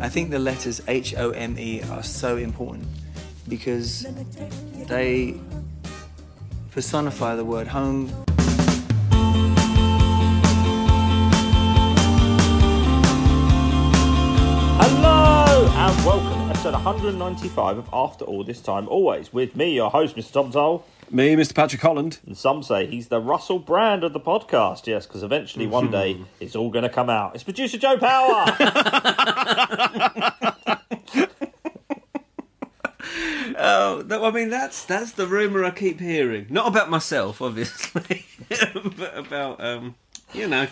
I think the letters H O M E are so important because they personify the word home. Hello and welcome to episode 195 of After All This Time Always with me, your host, Mr. Tom Toll. Me, Mr. Patrick Holland. And some say he's the Russell Brand of the podcast. Yes, because eventually one day it's all going to come out. It's producer Joe Power. Oh, that, I mean that's that's the rumor I keep hearing. Not about myself, obviously, but about um, you know.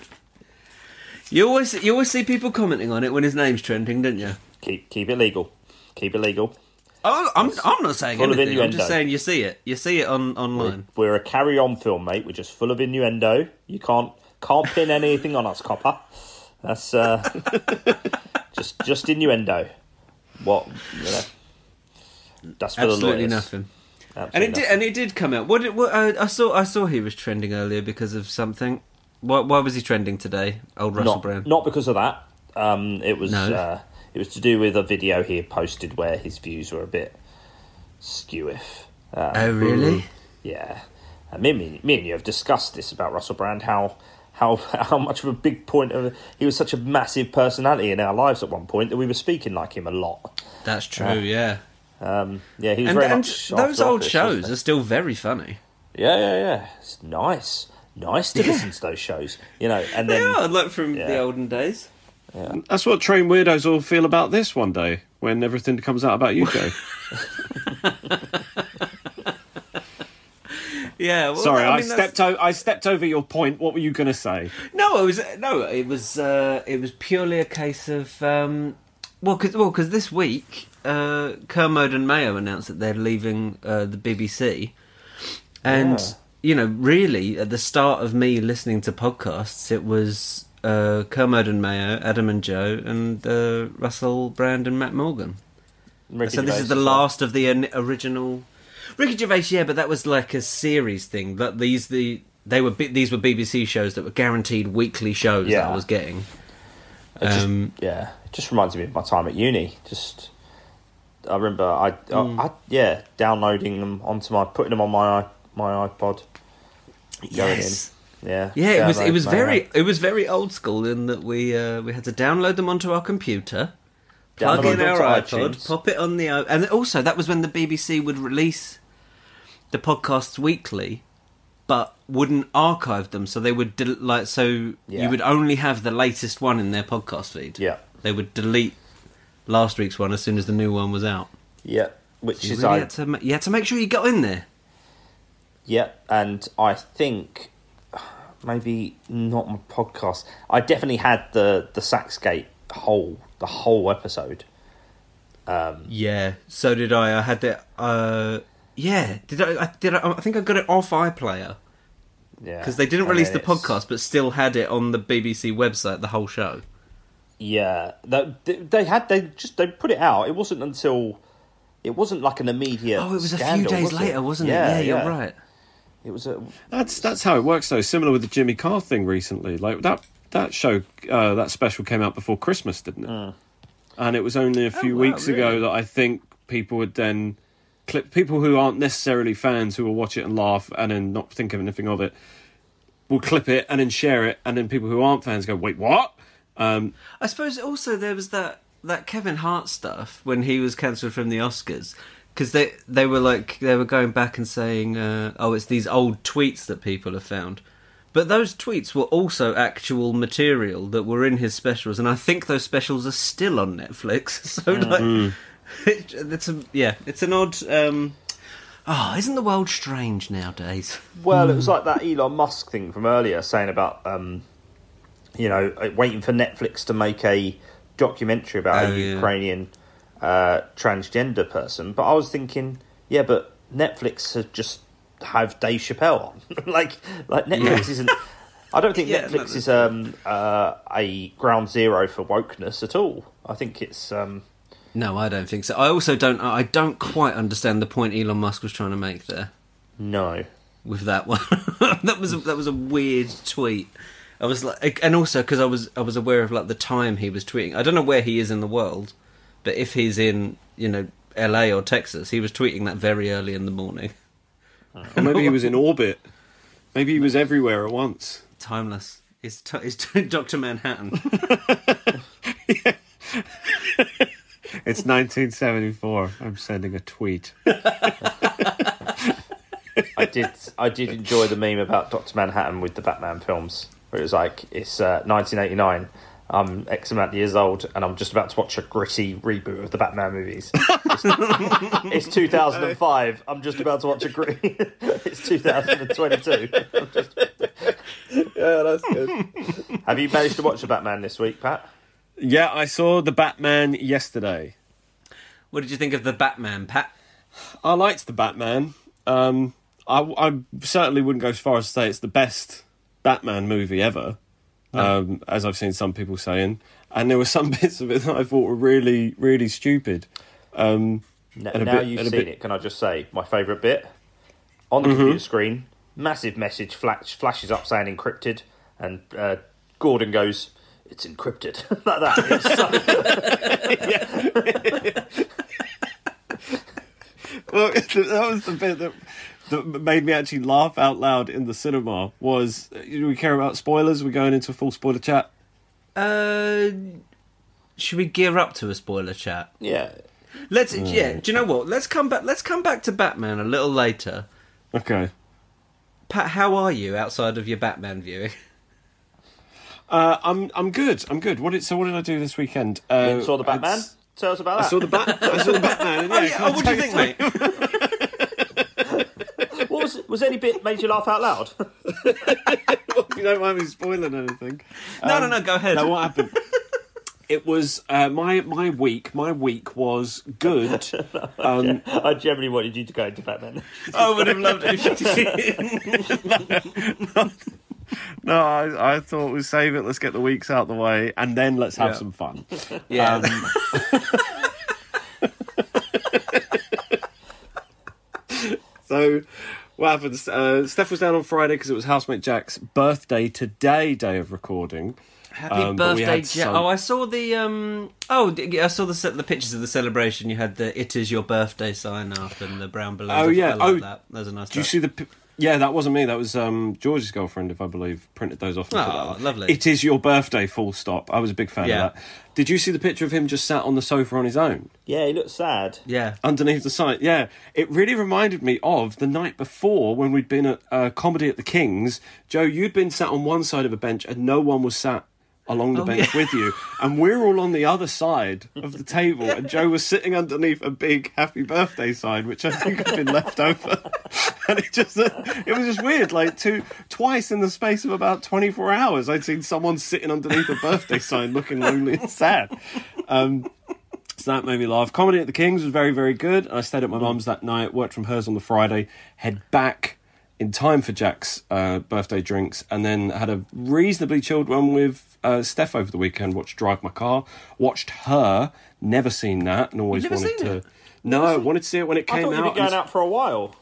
You always you always see people commenting on it when his name's trending, don't you? keep keep it legal. Keep it legal. Oh, I'm I'm not saying Full of anything. I'm just saying you see it. You see it on online. We're a carry-on film, mate. We're just full of innuendo. You can't can't pin anything on us, copper. That's uh, just just innuendo. What you know? That's for Absolutely nothing. Absolutely And it did and it did come out. What, did, what I, I saw I saw he was trending earlier because of something. Why, why was he trending today? Old Russell not, Brand. Not because of that. Um, it was No. uh, it was to do with a video he had posted where his views were a bit skewiff. Um, oh really? Yeah, and me, me, me and you have discussed this about Russell Brand. How how how much of a big point of he was such a massive personality in our lives at one point that we were speaking like him a lot. That's true. yeah. Um, yeah, he was And, very and much those old office, shows are still very funny. Yeah, yeah, yeah. It's nice, nice to listen to those shows. You know, and They then are like from the olden days. That's what train weirdos will feel about this one day when everything comes out about you, Joe. Yeah. Well, Sorry, I, mean, that's- stepped o- I stepped over your point. What were you going to say? No, it was no, it was uh, it was purely a case of um, well, because well, 'cause this week uh, Kermode and Mayo announced that they're leaving uh, the BBC, and Yeah. you know, really at the start of me listening to podcasts, it was uh, Kermode and Mayo, Adam and Joe, and uh, Russell Brand and Matt Morgan. Ricky so this is the last of the original Ricky Gervais. Yeah, but that was like a series thing. That these the they were these were BBC shows that were guaranteed weekly shows that I was getting. It just, Um, yeah, it just reminds me of my time at uni. Just, I remember I, Hmm. I, I yeah, downloading them onto my, putting them on my my iPod. Yes. Yeah, Yeah, it was it was very it was very old school in that we uh, we had to download them onto our computer, plug Download in our iPod, iTunes. pop it on the and also that was when the BBC would release the podcasts weekly, but wouldn't archive them, so they would del- like so Yeah. you would only have the latest one in their podcast feed. Yeah, they would delete last week's one as soon as the new one was out. yeah, which You is really I, had to you had to make sure you got in there. yeah, and I think maybe not my podcast. I definitely had the the Sachsgate whole the whole episode. Um, Yeah, so did I. I had it. Uh, yeah, did I, I? Did I? I think I got it off iPlayer yeah, because they didn't release the it's- podcast, but still had it on the BBC website. The whole show. Yeah, that they, had they just they put it out. It wasn't until it wasn't like an immediate. Oh, it was a few days was later, wasn't Yeah, it? Yeah, yeah. you're right. It was a That's that's how it works though. Similar with the Jimmy Carr thing recently. Like that that show uh, that special came out before Christmas, didn't it? And it was only a few wow, weeks really? ago that I think people would then clip people who aren't necessarily fans who will watch it and laugh and then not think of anything of it will clip it and then share it and then people who aren't fans go wait what um, I suppose also there was that that Kevin Hart stuff when he was cancelled from the Oscars because they they were like they were going back and saying, uh, "Oh, it's these old tweets that people have found." But those tweets were also actual material that were in his specials, and I think those specials are still on Netflix. So like, it, it's a yeah, it's an odd. Um, oh, isn't the world strange nowadays? well. It was like that Elon Musk thing from earlier, saying about um, you know uh, waiting for Netflix to make a documentary about Oh, a yeah. Uh, transgender person. But I was thinking, yeah, but Netflix had just have Dave Chappelle on, like like Netflix Yeah. isn't. I don't think Yeah, Netflix that's is um, uh, a ground zero for wokeness at all. I think it's um, No, I don't think so. I also don't. I don't quite understand the point Elon Musk was trying to make there. no. with that one. that was a, that was a weird tweet. I was like, and also because I was I was aware of like the time he was tweeting. I don't know where he is in the world, but if he's in you know L.A. or Texas, he was tweeting that very early in the morning. Or maybe he was in orbit. Maybe he was everywhere at once. Timeless. It's, t- he's t- Doctor Manhattan. It's 1974. I'm sending a tweet. I did. I did enjoy the meme about Doctor Manhattan with the Batman films, where it was like it's uh, 1989. I'm X amount of years old, and I'm just about to watch a gritty reboot of the Batman movies. It's, it's 2005. I'm just about to watch a gritty. it's 2022. I'm just- Yeah, that's good. Have you managed to watch the Batman this week, Pat? yeah, I saw the Batman yesterday. what did you think of the Batman, Pat? I liked the Batman. Um, I, I certainly wouldn't go as far as to say it's the best Batman movie ever, um, as I've seen some people saying. And there were some bits of it that I thought were really, really stupid. Um, N- And a now bit- you've seen bit- it, can I just say my favourite bit on the computer screen? Massive message flash, flashes up saying encrypted, and uh, Gordon goes, "It's encrypted," like that. Well, that was the bit that that made me actually laugh out loud in the cinema. Was do we care about spoilers? We're going into a full spoiler chat. Uh, should we gear up to a spoiler chat? yeah. Let's. Yeah. Do you know what? Let's come back. Let's come back to Batman a little later. Okay. Pat, how are you outside of your Batman viewing? Uh, I'm I'm good. I'm good. What did so? What did I do this weekend? Uh, You saw the Batman? it's- Tell us about I that. saw the bat. I saw the Batman. Yeah, oh, what do you think, mate? What was was any bit made you laugh out loud? you don't mind me spoiling anything. no, no, no. Go ahead. No, what happened? It was uh, my my week. My week was good. Um, I generally wanted you to go into Batman. I would have loved it if you did. no, I, I thought we'd save it. Let's get the weeks out the way, and then let's have Yeah. some fun. Yeah. So, what happened? Uh, Steph was down on Friday because it was housemate Jack's birthday today, day of recording. Happy Um, birthday, Jack! some- Oh, I saw the um. Oh, I saw the the pictures of the celebration. You had the "It is your birthday" sign up and the brown balloons. Oh, yeah. I like Oh, that. That was a nice. Do you see the? Pi- Yeah, that wasn't me. That was um, George's girlfriend, if I believe, printed those off. Oh, that lovely. It is your birthday. Full stop. I was a big fan Yeah. of that. Did you see the picture of him just sat on the sofa on his own? Yeah, he looked sad. Yeah. underneath the site. Yeah, it really reminded me of the night before when we'd been at a comedy at the Kings. Joe, you'd been sat on one side of a bench and no one was sat along the Oh, bench with you, and we're all on the other side of the table, and Joe was sitting underneath a big happy birthday sign, which I think had been left over. And it just, it was just weird. Like two, twice in the space of about twenty four hours, I'd seen someone sitting underneath a birthday sign, looking lonely and sad. Um, so that made me laugh. Comedy at the Kings was very, very good. I stayed at my mum's that night, worked from hers on the Friday, head back in time for Jack's uh, birthday drinks, and then had a reasonably chilled one with uh, Steph over the weekend. Watched Drive My Car, watched her, never seen that, and always never wanted seen to. it? No, wanted to see it when it I came thought you'd out. be going and- out for a while.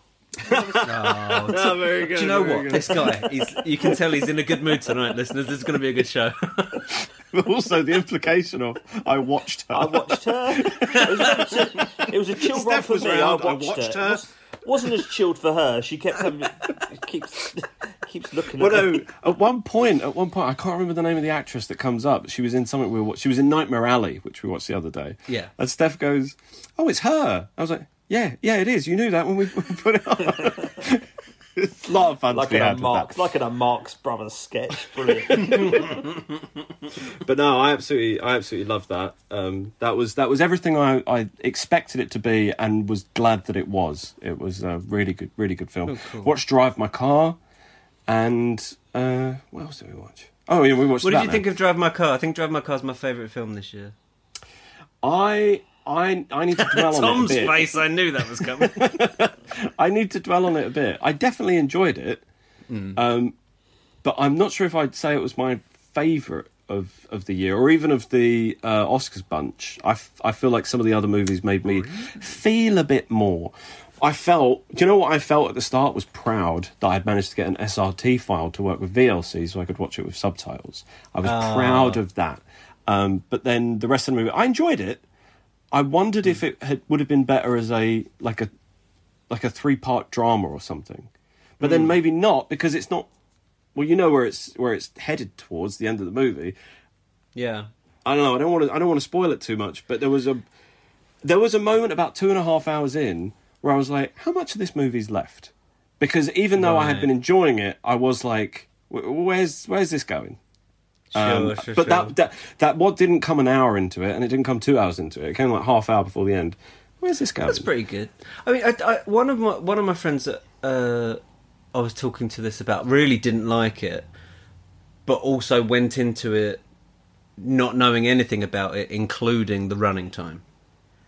Oh, Oh, very good. Do you know very what? good. This guy, he's, you can tell he's in a good mood tonight, listeners. This is going to be a good show. But also the implication of I watched her. I watched her. It was, it was a chill run Steph for was me. around, I I watched, watched her. her. It was- wasn't as chilled for her. She kept having, keeps keeps looking. Well, at no. At one point, at one point, I can't remember the name of the actress that comes up. She was in something we were. She was in Nightmare Alley, which we watched the other day. Yeah. And Steph goes, "Oh, it's her." I was like, "Yeah, yeah, it is. You knew that when we put it on." it's a lot of fun like to be in a with Marx, that. like in a Marx Brothers sketch. Brilliant. But no, I absolutely, I absolutely love that. Um, that was that was everything I, I expected it to be, and was glad that it was. It was a really good, really good film. Watched Drive My Car, and uh, what else did we watch? Oh yeah, we watched. What did you Batman. think of Drive My Car? I think Drive My Car is my favourite film this year. I I I need to dwell on Tom's it a bit. face, I knew that was coming. I need to dwell on it a bit. I definitely enjoyed it, um, but I'm not sure if I'd say it was my favourite of of the year or even of the uh, Oscars bunch. I, f- I feel like some of the other movies made me feel a bit more. I felt, do you know what I felt at the start was proud that I'd managed to get an SRT file to work with VLC so I could watch it with subtitles. I was ah. proud of that. Um, but then the rest of the movie, I enjoyed it. I wondered if hmm. it had, would have been better as a like a like a three part drama or something. But then hmm. maybe not because it's not. Well, you know where it's where it's headed towards the end of the movie. Yeah. I don't know. I don't want to. I don't want to spoil it too much. But there was a there was a moment about two and a half hours in where I was like, "How much of this movie's left?" Because even though I had been enjoying it, I was like, "Where's where's this going?" Sure, Um, sure, but sure. that, that that what didn't come an hour into it, and it didn't come two hours into it. It came like half hour before the end. Where's this going? That's pretty good. I mean, I, I, one of my one of my friends that uh, I was talking to this about really didn't like it, but also went into it not knowing anything about it, including the running time.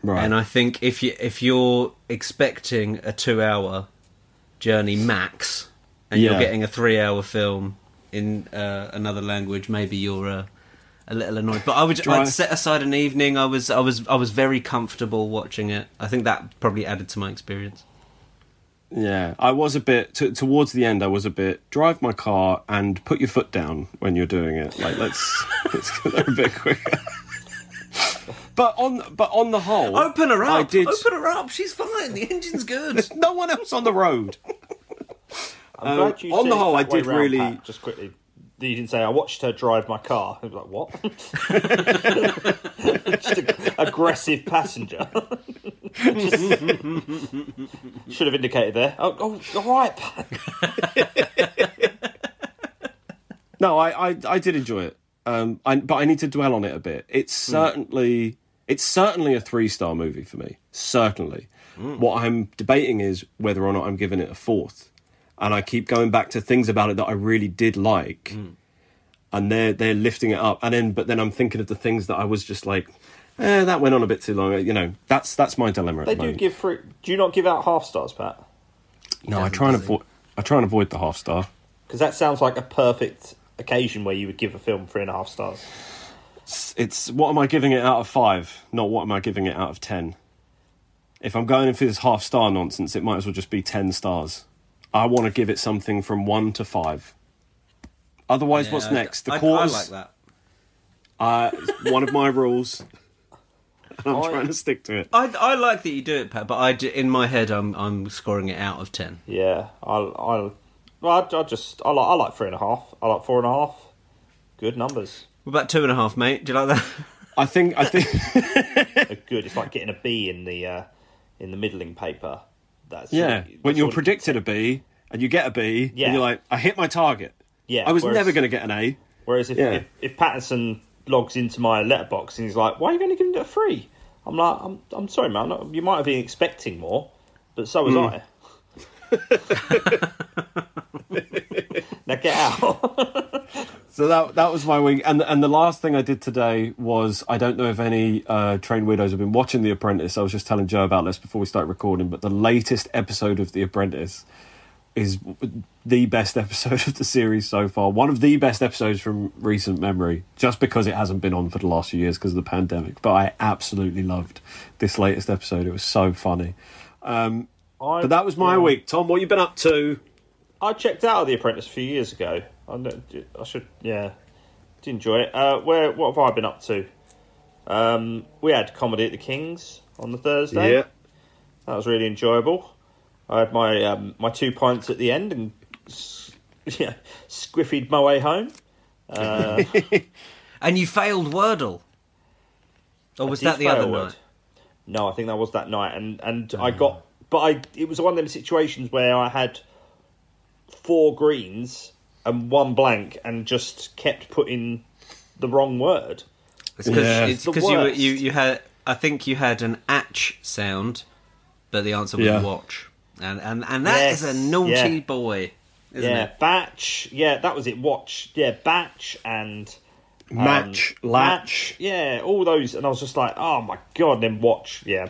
Right. And I think if you if you're expecting a two hour journey max, and Yeah. you're getting a three hour film in uh, another language, maybe you're uh, a little annoyed. But I would I'd set aside an evening. I was I was I was very comfortable watching it. I think that probably added to my experience. Yeah, I was a bit t- towards the end. I was a bit drive my car and put your foot down when you're doing it. Like let's let's go there a bit quicker. But on but on the whole, Open her I up! did. Open her up! She's fine. The engine's good. There's no one else on the road. I'm Um, glad you on the whole, I did round, really- Pat, just quickly. You didn't say I watched her drive my car. I was like, what? just a, aggressive passenger. Just- should have indicated there. Oh, oh all right, Pat. No, I, I, I did enjoy it. Um, I, but I need to dwell on it a bit. It's certainly it's certainly a three star movie for me. Certainly. What I'm debating is whether or not I'm giving it a fourth. And I keep going back to things about it that I really did like. And they're they're lifting it up. And then but then I'm thinking of the things that I was just like, eh, that went on a bit too long. You know, that's that's my dilemma at They the do moment. give free. Do you not give out half stars, Pat? no, I try and avoid I try and avoid the half star. Because that sounds like a perfect occasion where you would give a film three and a half stars. it's what am I giving it out of five, not what am I giving it out of ten. If I'm going in for this half star nonsense, it might as well just be ten stars. I want to give it something from one to five. Otherwise, what's next? The I, cause. I like that. Uh, one of my rules. And I'm I- trying to stick to it. I, I like that you do it, Pat. But I d- in my head, I'm I'm scoring it out of ten. Yeah, I, I, well, I, I just, I like, I like three and a half. I like four and a half. Good numbers. What about two and a half, mate? Do you like that? I think. I think. They're good. It's like getting a B in the, uh, in the middling paper. That's yeah, that's when you're what- predicted a B and you get a B, Yeah. and you're like, I hit my target. Yeah, I was whereas- never going to get an A. Whereas if, Yeah. if if Patterson logs into my Letterboxd and he's like, "Why are you going to give him a three? I'm like, "I'm I'm sorry, man. You might have been expecting more, but so was Hmm. I." now get out. So that that was my week, and and the last thing I did today was I don't know if any uh, trained widows have been watching The Apprentice. I was just telling Joe about this before we start recording, but the latest episode of The Apprentice is the best episode of the series so far. One of the best episodes from recent memory, just because it hasn't been on for the last few years because of the pandemic. But I absolutely loved this latest episode. It was so funny. Um, but that was my week. Tom, what you been up to? I checked out of The Apprentice a few years ago. I, I should, yeah, did enjoy it. Uh, where what have I been up to? Um, we had comedy at the Kings on the Thursday. Yeah, That was really enjoyable. I had my um, my two pints at the end and s- yeah, squiffied my way home. Uh, And you failed Wordle. Or was that the other Word. night? No, I think that was that night, and and I got, but I it was one of them situations where I had four greens and one blank, and just kept putting the wrong word. It's because Yeah. it's The 'cause you, you you had I think you had an atch sound, but the answer was Yeah. watch, and and and that is Yes, a naughty yeah. boy, isn't yeah, it? batch. Yeah, that was it. Watch. Yeah, batch and um, Match, latch. Yeah, all those, and I was just like, oh my god. And then watch. Yeah,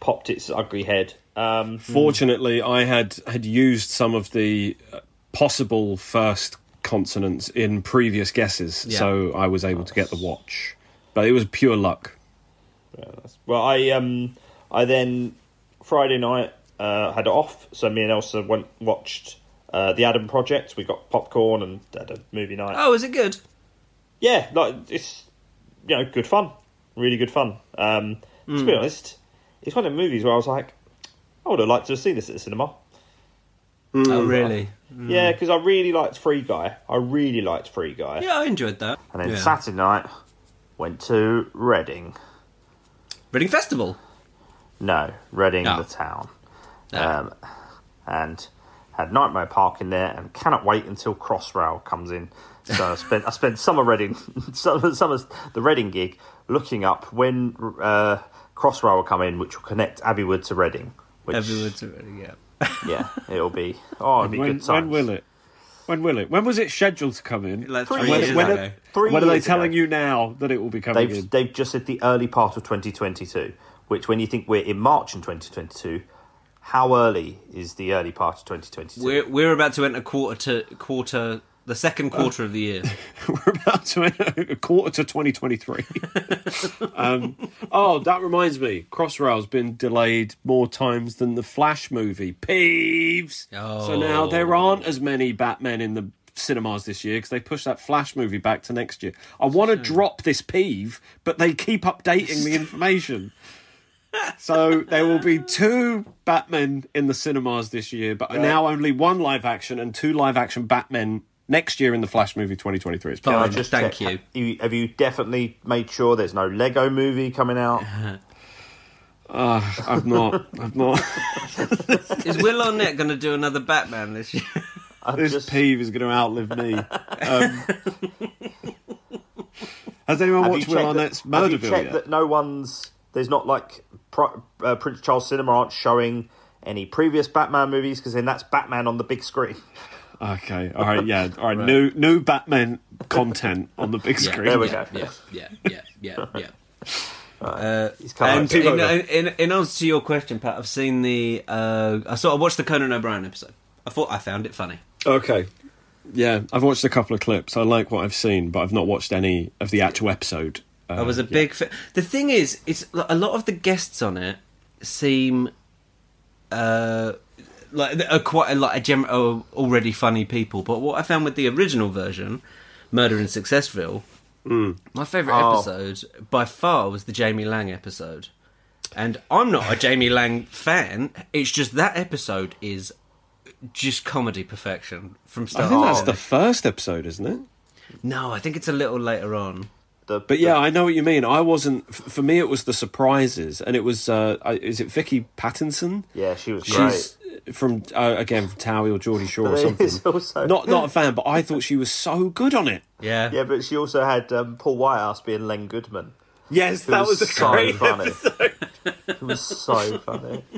popped its ugly head. Um, Fortunately, I had had used some of the uh, possible first consonants in previous guesses, Yeah. so I was able to get the watch. But it was pure luck. well, I um, I then Friday night uh, had it off, so me and Elsa went watched uh, the Adam Project. We got popcorn and had a movie night. Oh, is it good? Yeah, like it's you know good fun, really good fun. Um, To be honest, it's one of the movies where I was like, I would have liked to have seen this at the cinema. Oh, really? Yeah, because I really liked Free Guy. I really liked Free Guy. Yeah, I enjoyed that. And then yeah. Saturday night went to Reading. Reading Festival. No, Reading Oh. the town. Ah. Um, and had Nightmare Park in there and cannot wait until Crossrail comes in. So I spent I spent summer Reading summer, summer the Reading gig looking up when uh, Crossrail will come in, which will connect Abbey Wood to Reading. Which, Everyone's Reading, yeah. yeah, it'll be oh, it'll be When, good times. when will it? When will it? When was it scheduled to come in? Like Three three when, years years when ago. are, Three when are they telling ago. you now that it will be coming They've in? they've just said the early part of 2022, which when you think we're in March in 2022, how early is the early part of 2022? We're we're about to enter quarter to quarter the second quarter of the year. We're about to enter a quarter to 2023. um, oh, that reminds me. Crossrail's been delayed more times than the Flash movie. Peeves! So now there aren't as many Batmen in the cinemas this year because they pushed that Flash movie back to next year. I want to drop this peeve, but they keep updating the information. So there will be two Batmen in the cinemas this year, but now only one live action and two live action Batmen next year in the Flash movie 2023. It's Can I just thank check, you. Have you, have you definitely made sure there's no Lego movie coming out? I've not. I've not. Is Will Arnett going to do another Batman this year? I've This just- peeve is going to outlive me. Um, has anyone have watched Will checked Arnett's that, have you checked yet? that no one's there's not like uh, Prince Charles Cinema aren't showing any previous Batman movies because then that's Batman on the big screen. Okay, all right, yeah, all right. New new Batman content on the big screen. there we yeah, go. Yeah, yeah, yeah, yeah, yeah. Uh, He's coming and in, in, in answer to your question, Pat, I've seen the. Uh, I saw. I watched the Conan O'Brien episode. I thought I found it funny. Okay, yeah, I've watched a couple of clips. I like what I've seen, but I've not watched any of the actual episode. Uh, I was a yeah. big. Fa- the thing is, it's a lot of the guests on it seem uh, like are quite a lot of gem- are already funny people. But what I found with the original version, Murder in Successville, hmm. my favourite Oh. episode by far was the Jamie Laing episode. And I'm not a Jamie Laing fan. It's just that episode is just comedy perfection from start. I think that's the first episode, isn't it? No, I think it's a little later on. The, But yeah, I know what you mean. I wasn't. For me, it was the surprises, and it was. Uh, is it Vicky Pattison? yeah, she was great. She's from uh, again from Towie or Geordie Shore or something. also- Not not a fan, but I thought she was so good on it. Yeah. yeah, but she also had um, Paul Whitehouse being Len Goodman. Yes, that was, a so great funny. episode. It was so funny.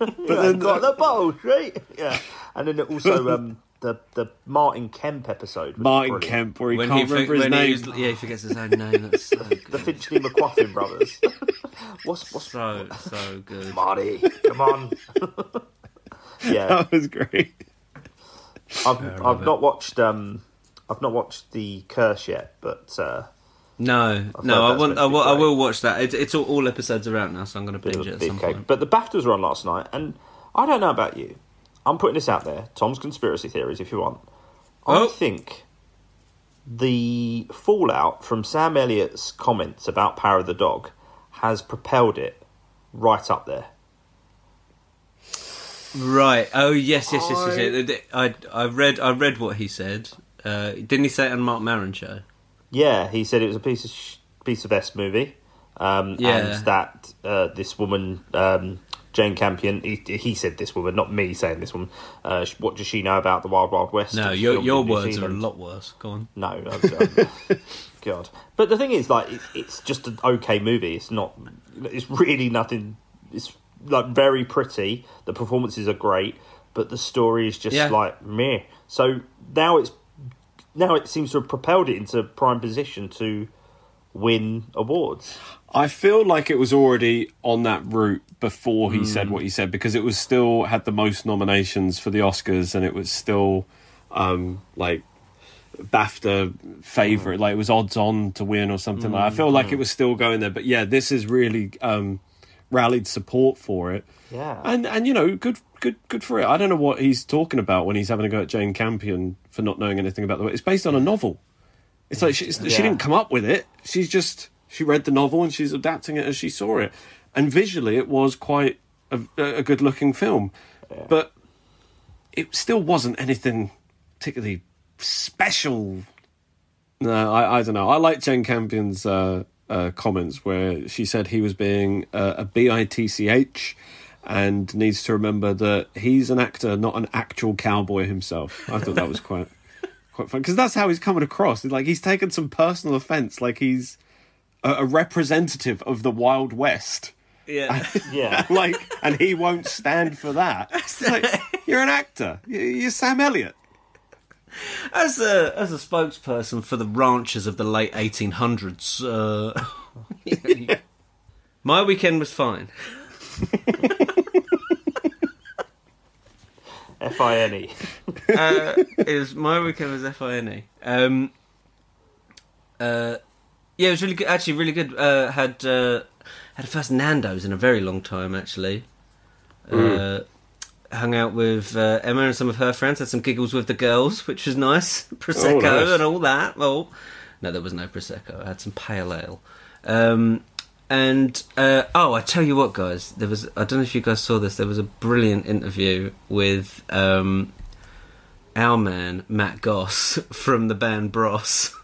But I then, got the bottle, right? Yeah, and then it also um, the the Martin Kemp episode. Martin. Kemp, where he when can't he, fi- remember his name. was- yeah, he forgets his own name. That's so good. the Finchley McQuaffin brothers. what's what's so so good. Marty? Come on. yeah, That was great. I've I've not watched um I've not watched the Curse yet, but uh, No, heard no, I that's want. meant I will, I will watch that. It, it's all, all episodes are out now, so I'm going to bit binge it at some cake. point. But the BAFTAs were on last night, and I don't know about you. I'm putting this out there. Tom's conspiracy theories, if you want. I Oh. think the fallout from Sam Elliott's comments about Power of the Dog has propelled it right up there. Right. Oh yes, yes, yes, yes. yes. I I read I read what he said. Uh, didn't he say it on Marc Maron show? Yeah, he said it was a piece of sh- piece of S movie, um, Yeah. and that uh, this woman um, Jane Campion. He, he said this woman, not me saying this woman. Uh, what does she know about the Wild Wild West? No, your your words are a lot worse. Go on. No, no, no. God. But the thing is, like, it, it's just an okay movie. It's not. It's really nothing. It's like very pretty. The performances are great, but the story is just Yeah. like meh. So now it's now it seems to have propelled it into prime position to win awards. I feel like it was already on that route before he Hmm. said what he said because it was still had the most nominations for the Oscars and it was still um, like BAFTA favorite, like it was odds on to win or something. like I feel Hmm. like it was still going there, but yeah, this is really um, rallied support for it. Yeah. And and you know, good good good for it. I don't know what he's talking about when he's having a go at Jane Campion for not knowing anything about the way. It's based on a novel. It's like she, it's- she didn't come up with it. She's just she read the novel and she's adapting it as she saw it. And visually, it was quite a, a good looking film, but it still wasn't anything particularly special. No, I, I don't know. I like Jane Campion's uh, uh, comments where she said he was being uh, a bitch and needs to remember that he's an actor, not an actual cowboy himself. I thought that was quite quite fun because that's how he's coming across. Like he's taken some personal offence, like he's a, a representative of the Wild West. Yeah. Yeah. like, and he won't stand for that. Like, you're an actor. You- You're Sam Elliott. as a as a spokesperson for the ranchers of the late 1800s, uh, my weekend was fine. F I N E. uh, it was my weekend was fine. Um, uh, yeah, it was really good. Actually, really good. Uh, had uh, had a first Nando's in a very long time. Actually, uh, hung out with uh, Emma and some of her friends. Had some giggles with the girls, which was nice. Prosecco nice. and all that. Well, no, there was no prosecco. I had some pale ale. Um, and uh, oh, I tell you what, guys, there was. I don't know if you guys saw this. There was a brilliant interview with um, our man Matt Goss from the band Bros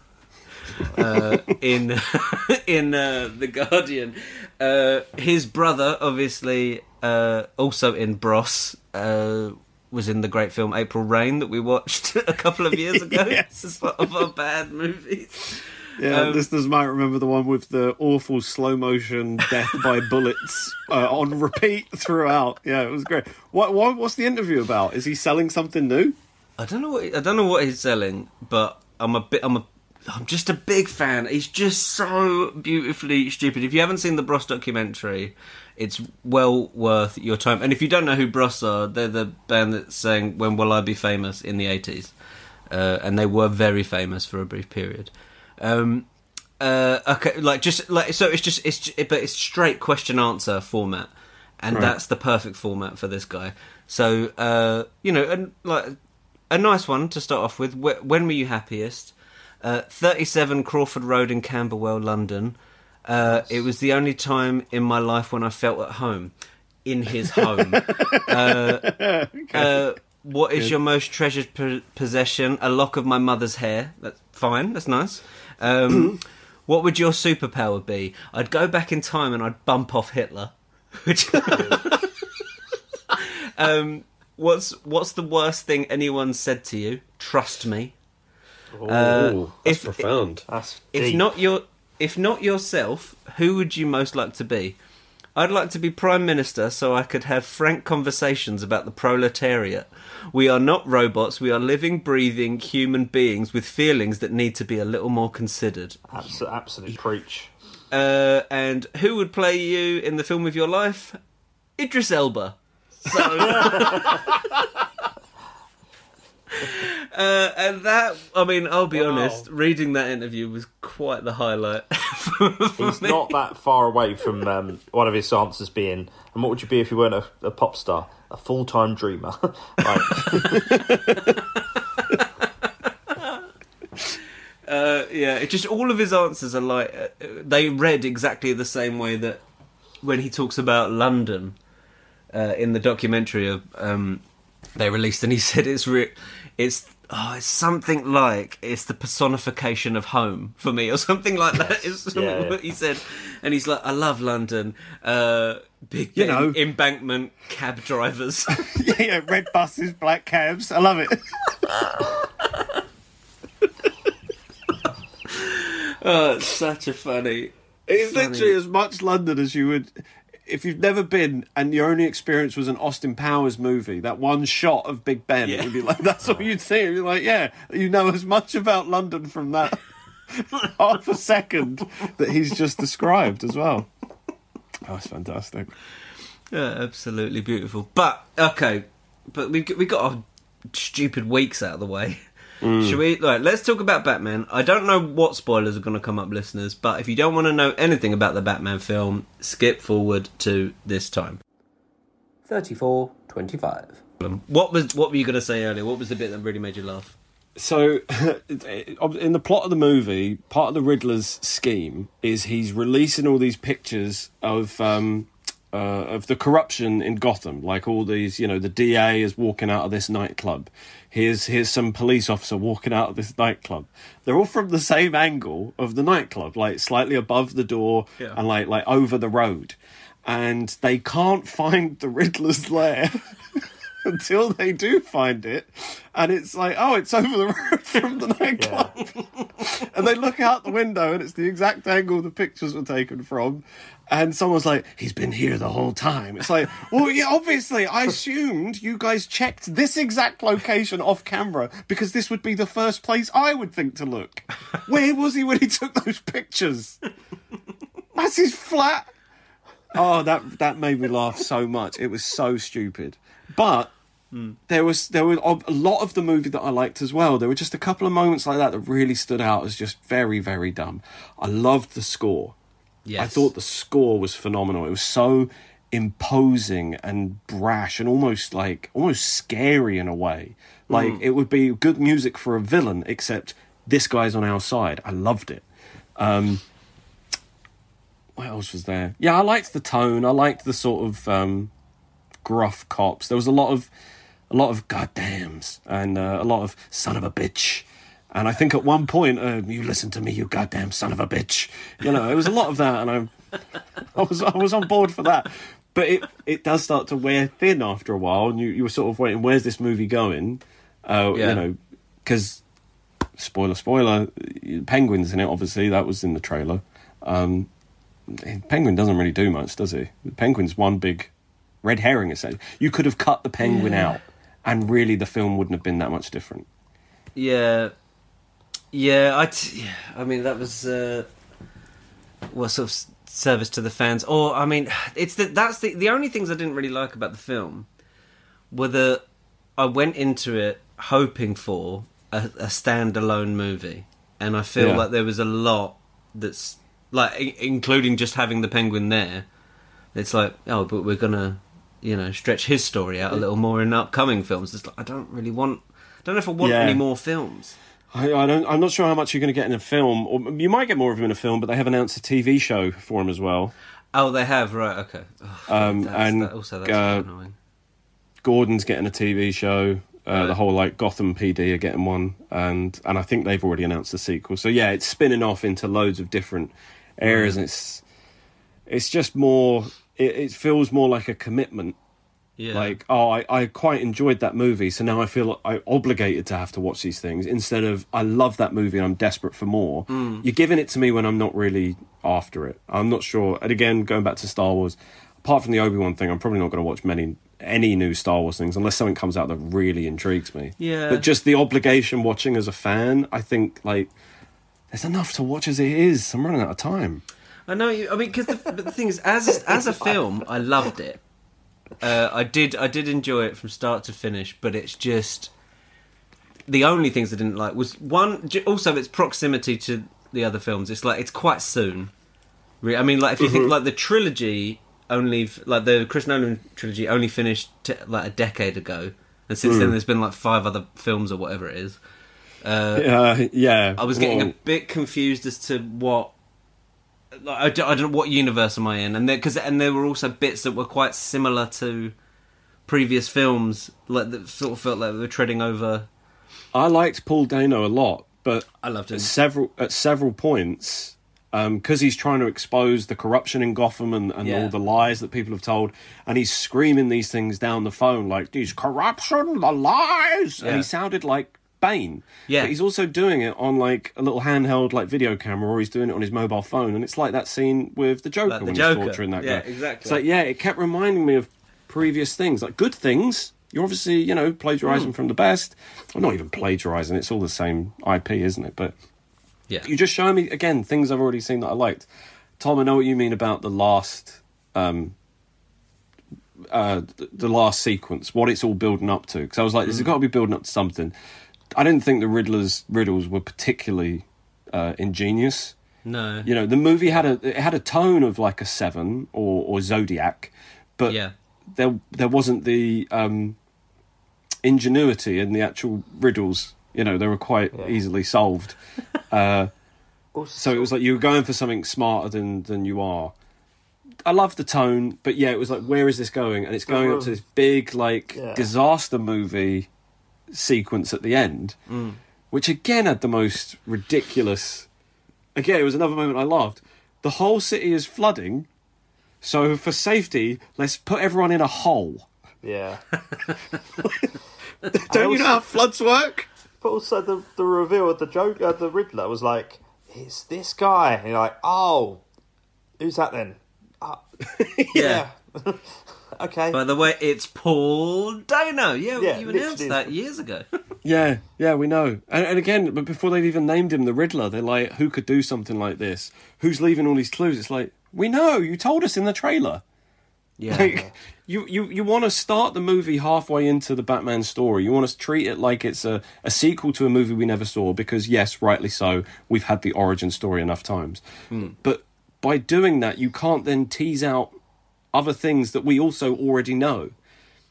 uh, in in uh, the Guardian. Uh, his brother, obviously, uh, also in Bros, uh, was in the great film April Rain that we watched a couple of years ago Yes. as part of our bad movies. Yeah, Um, listeners might remember the one with the awful slow motion death by bullets uh, on repeat throughout. Yeah, it was great. What, what what's the interview about? Is he selling something new? I don't know what I don't know what he's selling, but I'm a bit I'm a I'm just a big fan. He's just so beautifully stupid. If you haven't seen the Bros documentary, it's well worth your time. And if you don't know who Bros are, they're the band that sang "When Will I Be Famous" in the '80s, uh, and they were very famous for a brief period. Um, uh, okay, like just like so, it's just it's but it's straight question answer format, and Right. that's the perfect format for this guy. So uh, you know, and like a nice one to start off with. Wh- When were you happiest? Uh, 37 Crawford Road in Camberwell, London. Uh, it was the only time in my life when I felt at home in his home. uh, uh, what is your most treasured po- possession? A lock of my mother's hair. That's fine. That's nice. Um, what would your superpower be? I'd go back in time and I'd bump off Hitler. Which um, what's what's the worst thing anyone said to you? Trust me. Oh, if- profound. That's If not your if not yourself, who would you most like to be? I'd like to be prime minister so I could have frank conversations about the proletariat. We are not robots, we are living, breathing human beings with feelings that need to be a little more considered. Abs- absolute preach. Uh, and who would play you in the film of your life? Idris Elba. So, uh, and that, I mean, I'll be Wow. honest, reading that interview was quite the highlight. for He's me. not that far away from um, one of his answers being, and what would you be if you weren't a, a pop star? A full time dreamer. Uh, yeah, it just all of his answers are like uh, they read exactly the same way that when he talks about London uh, in the documentary of um, they released, and he said it's re- it's oh it's something like it's the personification of home for me or something like that. Yeah, yeah. what he said, and he's like, I love London. Uh, big You know. embankment cab drivers. yeah, yeah, red buses, black cabs. I love it. oh, it's such a funny. It's funny. literally as much London as you would if you've never been and your only experience was an Austin Powers movie. That one shot of Big Ben, Yeah. you'd be like, "That's all you'd see." You'd be like, "Yeah, you know as much about London from that half a second that he's just described as well." Oh, it's fantastic. Yeah, absolutely beautiful. But okay, but we we got our stupid weeks out of the way. Should we? Right, let's talk about Batman. I don't know what spoilers are going to come up, listeners, but if you don't want to know anything about the Batman film, skip forward to this time. 3425. What was what were you going to say earlier? What was the bit that really made you laugh? So, in the plot of the movie, part of the Riddler's scheme is he's releasing all these pictures of um, uh, of the corruption in Gotham, like all these, you know, the DA is walking out of this nightclub. Here's here's some police officer walking out of this nightclub. They're all from the same angle of the nightclub, like slightly above the door Yeah. and like like over the road, and they can't find the Riddler's lair. Until they do find it, and it's like, oh, it's over the road from the nightclub. And they look out the window and it's the exact angle the pictures were taken from and someone's like he's been here the whole time. It's like well yeah obviously i assumed you guys checked this exact location off camera because this would be the first place i would think to look. Where was he when he took those pictures? That's his flat. Oh that that made me laugh so much. It was so stupid. But there was there was a lot of the movie that I liked as well. There were just a couple of moments like that that really stood out as just very very dumb. I loved the score. Yes. I thought the score was phenomenal. It was so imposing and brash and almost like almost scary in a way. Like it would be good music for a villain, except this guy's on our side. I loved it. Um, what else was there? Yeah, I liked the tone. I liked the sort of um, gruff cops. There was a lot of a lot of goddamns and uh, a lot of son of a bitch. And I think at one point, uh, you listen to me, you goddamn son of a bitch. You know, it was a lot of that, and I, I was I was on board for that. But it it does start to wear thin after a while, and you you were sort of waiting, where's this movie going? Uh, Yeah. You know, because spoiler spoiler, penguins in it. Obviously, that was in the trailer. Um, penguin doesn't really do much, does he? The penguin's one big red herring. Essentially, you could have cut the penguin out, and really, the film wouldn't have been that much different. Yeah, yeah. I, t- yeah, I mean, that was uh, what sort of service to the fans, or I mean, it's the that's the the only things I didn't really like about the film were that I went into it hoping for a, a standalone movie, and I feel Yeah. like there was a lot that's like, including just having the penguin there. It's like, oh, but we're gonna, you know, stretch his story out a little more in upcoming films. It's like I don't really want. I don't know if I want Yeah. any more films. I, I don't. I'm not sure how much you're going to get in a film, or you might get more of him in a film. But they have announced a TV show for him as well. Oh, they have right. Okay. Oh, Um, that's- and, that- also that's uh, annoying. Gordon's getting a TV show. Uh, Right. The whole like Gotham PD are getting one, and and I think they've already announced the sequel. So yeah, it's spinning off into loads of different areas, and it's it's just more. It, it feels more like a commitment. Yeah. Like oh, I, I quite enjoyed that movie, so now I feel I obligated to have to watch these things instead of I love that movie and I'm desperate for more. Hmm. You're giving it to me when I'm not really after it. I'm not sure. And again, going back to Star Wars, apart from the Obi Wan thing, I'm probably not going to watch many any new Star Wars things unless something comes out that really intrigues me. Yeah. But just the obligation watching as a fan, I think like there's enough to watch as it is. I'm running out of time. I know. You, I mean, because the, the thing is, as as a film, I loved it. Uh, I did. I did enjoy it from start to finish, but it's just the only things I didn't like was one. Also, its proximity to the other films. It's like it's quite soon. I mean, like if you think like the trilogy only like the Chris Nolan trilogy only finished t- like a decade ago, and since then there's been like five other films or whatever it is. Uh, yeah. I was getting Well, a bit confused as to what. Like, I, don't, I don't know what universe am I in, and there because and there were also bits that were quite similar to previous films, like that sort of felt like they were treading over. I liked Paul Dano a lot, but I loved him. at several at several points um, because he's trying to expose the corruption in Gotham and, and Yeah. all the lies that people have told, and he's screaming these things down the phone like these corruption, the lies, Yeah. and he sounded like Bane. Yeah. but he's also doing it on like a little handheld like video camera, or he's doing it on his mobile phone, and it's like that scene with the Joker Like the when Joker. he's torturing that Yeah, guy. exactly. It's like yeah, it kept reminding me of previous things, like good things. You're obviously, you know, Hmm. plagiarizing from the best. Well, not even plagiarizing; it's all the same IP, isn't it? But Yeah, you just show me again things I've already seen that I liked. Tom, I know what you mean about the last, um, uh, the last sequence, what it's all building up to. Because I was like, this has got to be building up to something. I didn't think the Riddler's riddles were particularly uh, ingenious. No. You know, the movie had a it had a tone of like a Seven or, or Zodiac, but Yeah. there there wasn't the um, ingenuity in the actual riddles. You know, they were quite easily solved. Uh, so it was like you were going for something smarter than than you are. I love the tone, but yeah, it was like, where is this going? And it's going up to this big like Yeah. disaster movie sequence at the end, which again had the most ridiculous. Again, it was another moment I laughed. The whole city is flooding, so for safety, let's put everyone in a hole. Yeah. Don't you know how floods work? But also the the reveal of the joke, uh, the Riddler was like, "It's this guy," and you're like, "Oh, who's that then?" Uh, Yeah. okay. By the way, it's Paul Dano. Yeah, Yeah, you announced literally. that years ago. Yeah, yeah, we know. And, and again, but before they've even named him the Riddler, they're like, who could do something like this? Who's leaving all these clues? It's like, we know. You told us in the trailer. Yeah. Like, you, you, you want to start the movie halfway into the Batman story. You want to treat it like it's a, a sequel to a movie we never saw, because, yes, rightly so, we've had the origin story enough times. Hmm. But by doing that, you can't then tease out other things that we also already know.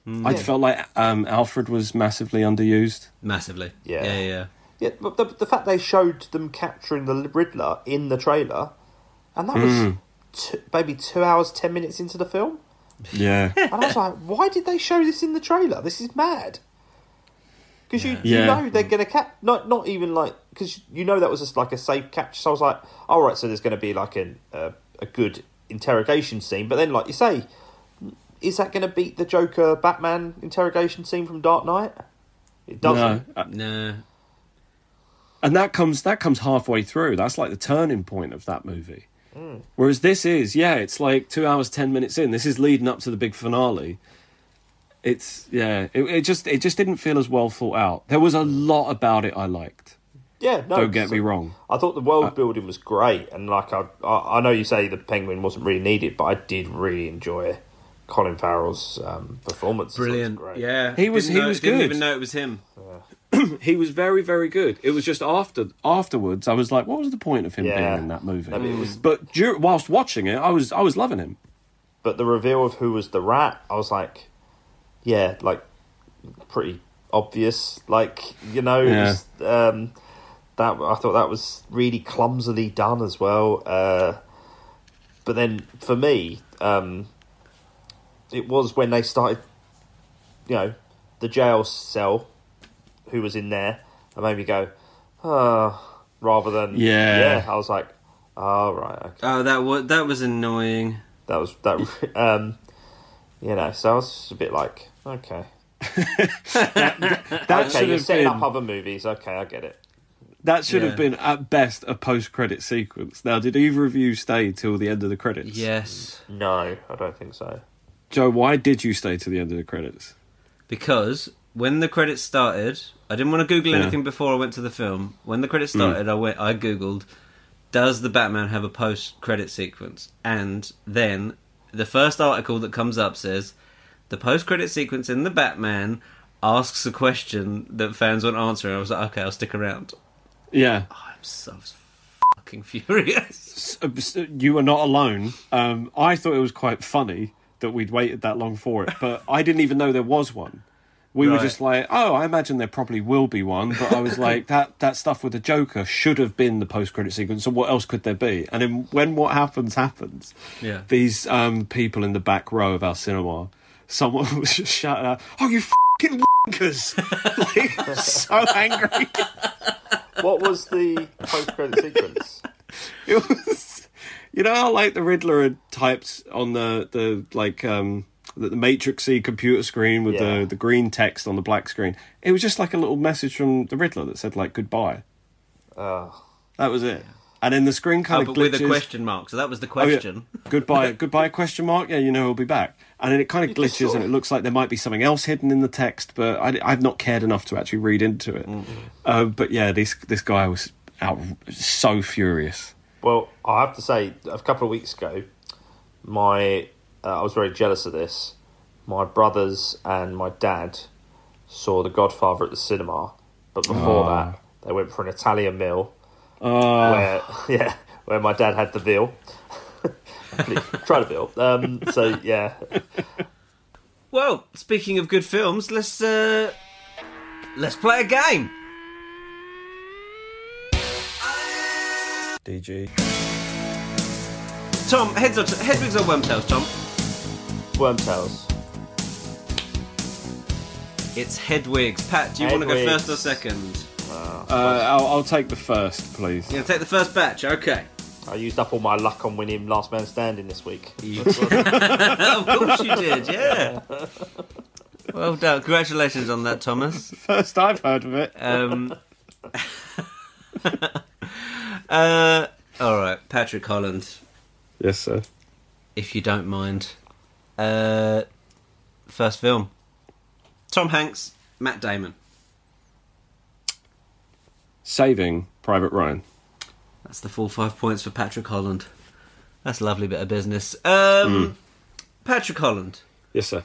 I hmm. felt like um, Alfred was massively underused. Massively. Yeah. Yeah, yeah. yeah, but the, the fact they showed them capturing the Riddler in the trailer, and that was hmm. two, maybe two hours ten minutes into the film, Yeah. and I was like, "Why did they show this in the trailer? This is mad." Because you, you know they're going to cap not not even like because you know that was just like a safe capture. So I was like, "All right, so there's going to be like an, a a good interrogation scene." But then, like you say, is that going to beat the Joker Batman interrogation scene from Dark Knight? It doesn't. No. Uh, No. and that comes that comes halfway through. That's like the turning point of that movie. Whereas this is, yeah, it's like two hours ten minutes in. This is leading up to the big finale. It's yeah, it, it just it just didn't feel as well thought out. There was a lot about it I liked. Yeah, no. Don't get so- me wrong. I thought the world building was great, and like I, I, I know you say the Penguin wasn't really needed, but I did really enjoy Colin Farrell's um, performance. I thought Brilliant. great. Yeah. He was- Didn't he know- was Didn't good. even know it was him. He was very very good. It was just after afterwards I was like, what was the point of him Yeah. being in that movie? No, but was- But dur- whilst watching it, I was I was loving him. But the reveal of who was the rat, I was like, yeah, like pretty obvious. Like you know, it Yeah. was, um, that I thought that was really clumsily done as well. Uh, but then for me, um, it was when they started, you know, the jail cell, who was in there, and made me go, ah, rather than Yeah. yeah. I was like, oh right, okay. Oh, that was that was annoying. That was that. Um, you know, so I was just a bit like, okay, That okay, should you're setting been up other movies. Okay, I get it. That should Yeah. have been at best a post credit sequence. Now, did either of you stay till the end of the credits? Yes. No, I don't think so. Joe, why did you stay to the end of the credits? Because when the credits started, I didn't want to Google Yeah. anything before I went to the film. When the credits hmm. started, I went. I googled, "Does the Batman have a post-credit sequence?" And then the first article that comes up says, "The post-credit sequence in the Batman asks a question that fans want answering." I was like, "Okay, I'll stick around." Yeah, I'm so fucking furious. Uh, s- you were not alone. Um, I thought it was quite funny that we'd waited that long for it, but I didn't even know there was one. We were just like, oh, I imagine there probably will be one, but I was like, that that stuff with the Joker should have been the post credit sequence. So what else could there be? And then when what happens happens, Yeah. these um, people in the back row of our cinema, someone was just shouting out, "Oh, you fucking wankers!" like so angry. What was the post-credit sequence? It was, you know, how like the Riddler had typed on the the like um the, the matrixy computer screen with Yeah. the the green text on the black screen. It was just like a little message from the Riddler that said like goodbye. Oh, That was it. And then the screen Oh, kind of but with a question mark. So that was the Oh, yeah. question. goodbye, goodbye question mark. Yeah, you know he'll be back. And then it kind of just glitches, and it. looks like there might be something else hidden in the text, but I, I've not cared enough to actually read into it. Uh, but yeah, this this guy was out so furious. well, I have to say, a couple of weeks ago, my uh, I was very jealous of this. My brothers and my dad saw The Godfather at the cinema but before Ah. that, they went for an Italian meal Oh, where yeah, where my dad had the veal. Try the veal. Um, so yeah, Well, speaking of good films, let's uh, let's play a game. DG. Tom, heads or t- headwigs or wormtails, Tom? wormtails. It's headwigs. Pat, do you want to go Headwigs. first or second? Uh, I'll, I'll take the first, please. You're gonna take the first batch, okay? I used up all my luck on winning Last Man Standing this week. You- of course you did, yeah. Well done. Congratulations on that, Thomas. First I've heard of it. Um, uh, all right, Patrick Holland, Yes, sir. if you don't mind. Uh, first film. Tom Hanks, Matt Damon. Saving Private Ryan. That's the full five points for Patrick Holland. That's a lovely bit of business. Um, Patrick Holland, Yes, sir.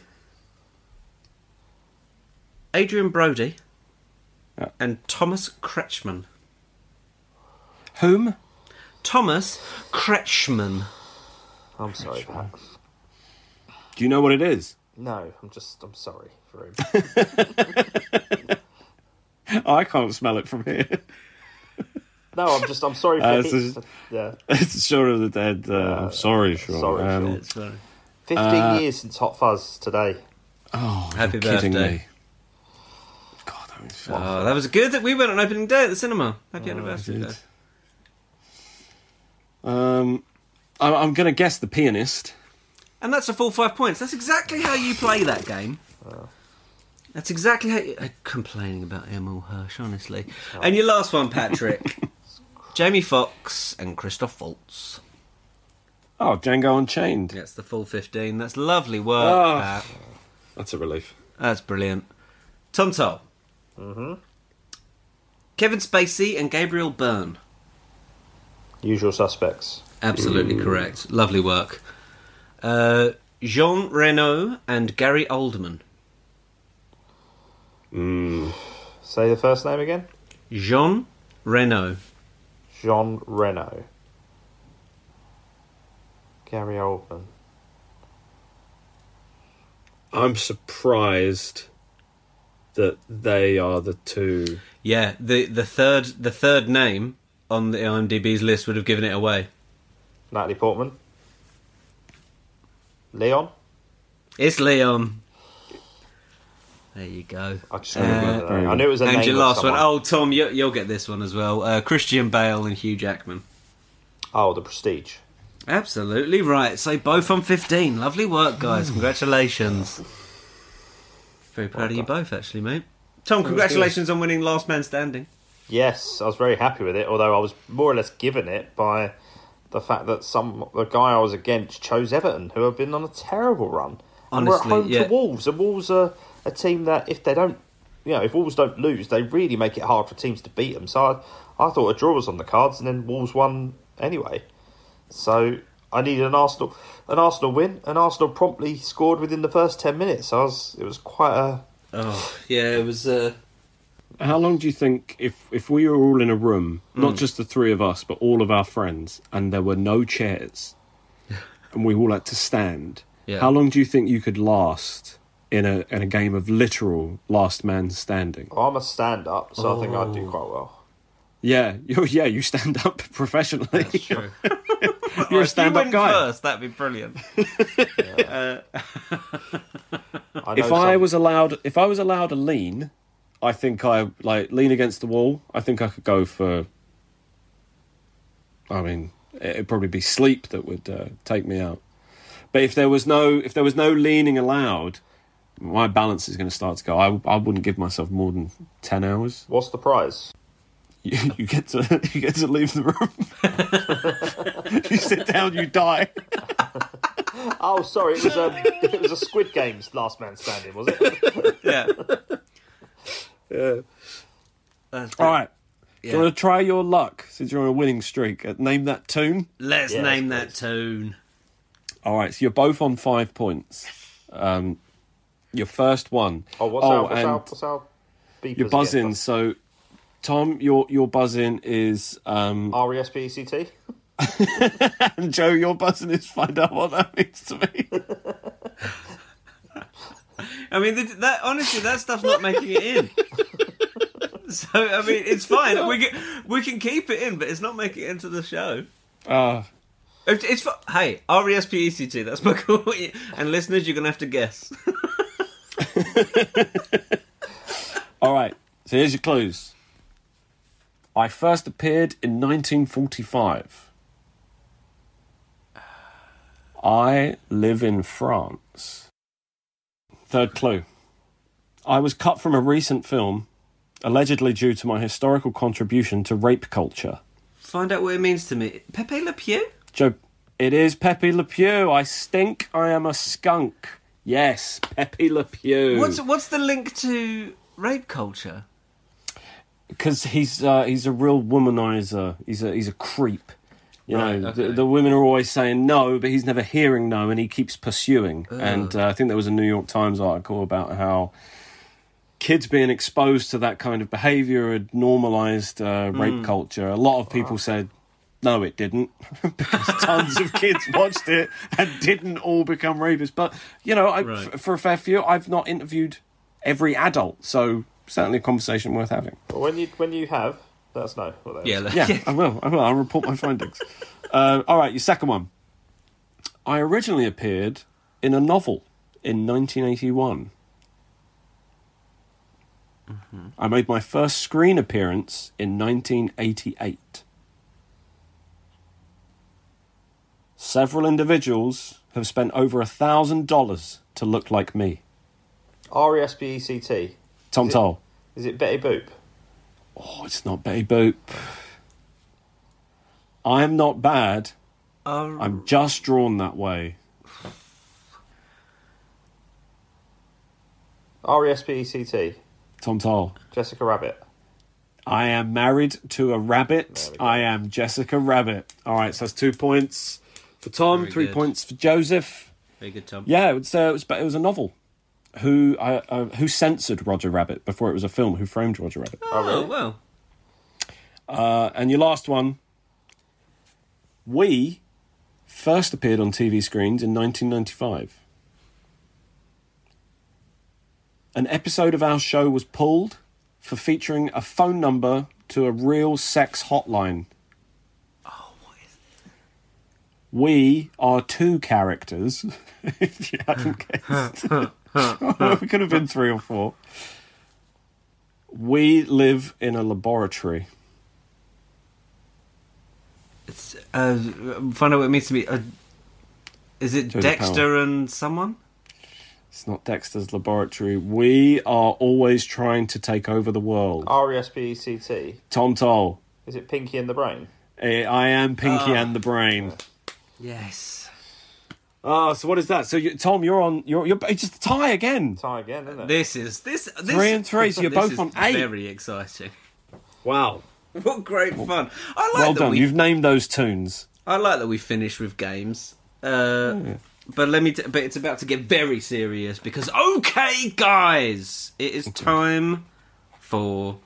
Adrien Brody, Yeah. and Thomas Kretschmann. Whom? Thomas Kretschmann. I'm sorry, Pat. Do you know what it is? No, I'm just I'm sorry for him. I can't smell it from here. No, I'm just I'm sorry for Uh, him. this is- Yeah, it's Shaun of the Dead. Uh, I'm sorry, Sean. sorry, um, Sean. 15 Uh, years since Hot Fuzz today. Oh, Happy you're kidding birthday. me. God, that was fun. Oh, that was good that we went on opening day at the cinema. Happy anniversary. Um, I- I'm going to guess the pianist. And that's a full five points. That's exactly how you play that game. That's exactly how you... uh, complaining about Emile Hirsch, honestly. And your last one, Patrick. Jamie Foxx and Christoph Waltz. Oh, Django Unchained. That's the full 15. That's lovely work, Oh. Pat. That's a relief. That's brilliant. Tom Toll. Mm-hmm. Kevin Spacey and Gabriel Byrne. Usual suspects. Absolutely correct. Lovely work. Uh, Jean Reno and Gary Oldman. Say the first name again. Jean Reno. Jean Reno. Gary Oldman. I'm surprised that they are the two. Yeah, the the third the third name on the IMDb's list would have given it away. Natalie Portman. Leon. It's Leon. There you go. I just Uh, remember that. I knew it was a and name your last one. someone. Oh, Tom, you, you'll get this one as well. Uh, Christian Bale and Hugh Jackman. Oh, The Prestige. Absolutely right. So both on 15. Lovely work, guys. Congratulations. Very proud of you both, actually, mate. Tom, congratulations on winning Last Man Standing. Yes, I was very happy with it. Although I was more or less given it by the fact that some the guy I was against chose Everton, who have been on a terrible run. and we're at Honestly, home yeah. to Wolves, and Wolves are a team that if they don't, you know, if Wolves don't lose, they really make it hard for teams to beat them. So I, I thought a draw was on the cards, and then Wolves won anyway. So I needed an Arsenal, an Arsenal win, and Arsenal promptly scored within the first ten minutes. So I was, it was quite a Oh, yeah, it was. Uh... How long do you think if if we were all in a room, not just the three of us, but all of our friends, and there were no chairs, and we all had to stand? Yeah. How long do you think you could last in a in a game of literal last man standing? I'm a stand up, so I think I'd Oh. do quite well. Yeah, you, yeah, you stand up professionally. True. You're a stand up win guy. first, that'd be brilliant. I know If I was allowed, if I was allowed to lean, I think I like lean against the wall. I think I could go for. I mean, it'd probably be sleep that would uh, take me out. But if there was no, if there was no leaning allowed, my balance is going to start to go. I, I wouldn't give myself more than ten hours. What's the prize? You, you get to you get to leave the room. you sit down, you die. Oh, sorry, it was a it was a Squid Games Last Man Standing, was it? yeah. That's All right. Do you want to try your luck since you're on a winning streak? Uh, Name that tune. Let's Yes, name that tune. All right, so you're both on five points. Um, your first one. Oh, what's Oh, our what's and our what's our beepers You're again? buzzing, so Tom, your your buzzing is um, R E S P E C T. and Joe, your buzzing is find out what that means to me. I mean, that honestly, that stuff's not making it in. so I mean, it's fine. We can we can keep it in, but it's not making it into the show. Uh, It's, it's fu- hey R E S P E C T. That's my call. And listeners, you're gonna have to guess. all right. So here's your clues. I first appeared in 1945. I live in France. Third clue. I was cut from a recent film, allegedly due to my historical contribution to rape culture. Find out what it means to me. Pepe Le Pew. Joe, it is Pepe Le Pew. I stink. I am a skunk. Yes, Pepe Le Pew. What's what's the link to rape culture? because he's uh, he's a real womanizer. He's a he's a creep. You Right, know, okay. the, the women are always saying no, but he's never hearing no, and he keeps pursuing. And uh, I think there was a New York Times article about how kids being exposed to that kind of behaviour had normalised uh, rape Hmm. culture. A lot of people said. No, it didn't, because tons of kids watched it and didn't all become rapists. But you know, I, Right. f- for a fair few, I've not interviewed every adult, so certainly a conversation worth having. But when you when you have, let us know. What that is. Yeah, Yeah, I will. I will. I'll report my findings. uh, all right, your second one. I originally appeared in a novel in 1981. I made my first screen appearance in 1988. Several individuals have spent over a thousand dollars to look like me. R E S P E C T. Tom Is Toll. Is it Betty Boop? Oh, it's not Betty Boop. I'm not bad. Um, I'm just drawn that way. R E S P E C T. Tom Toll. Jessica Rabbit. I am married to a rabbit. There we go. I am Jessica Rabbit. All right, so that's two points for Tom, Very three good. points for Joseph. Very good, Tom. Yeah, it was, uh, it was, it was a novel. Who uh, uh, who censored Roger Rabbit before it was a film? Who framed Roger Rabbit? Oh, really? well. Uh, and your last one. We first appeared on TV screens in 1995. An episode of our show was pulled for featuring a phone number to a real sex hotline. What is We are two characters. if you hadn't guessed, we could have been three or four. We live in a laboratory. It's, uh, find out what it means to me. Uh, is it Joseph Dexter and someone? It's not Dexter's laboratory. We are always trying to take over the world. R E S P E C T. Tom Toll. Is it Pinky and the Brain? Eh, I am Pinky Ah. and the Brain. Yes. Ah, so what is that? So you, Tom, you're on. You're you're it's just a tie again. Tie again, isn't it? This is this, this Three and three, so you're this both is on eight. Very exciting. Wow. What great fun! I like Well that done. we. You've named those tunes. I like that we finish with games. Uh, But let me. T- but it's about to get very serious because okay, guys, it is time for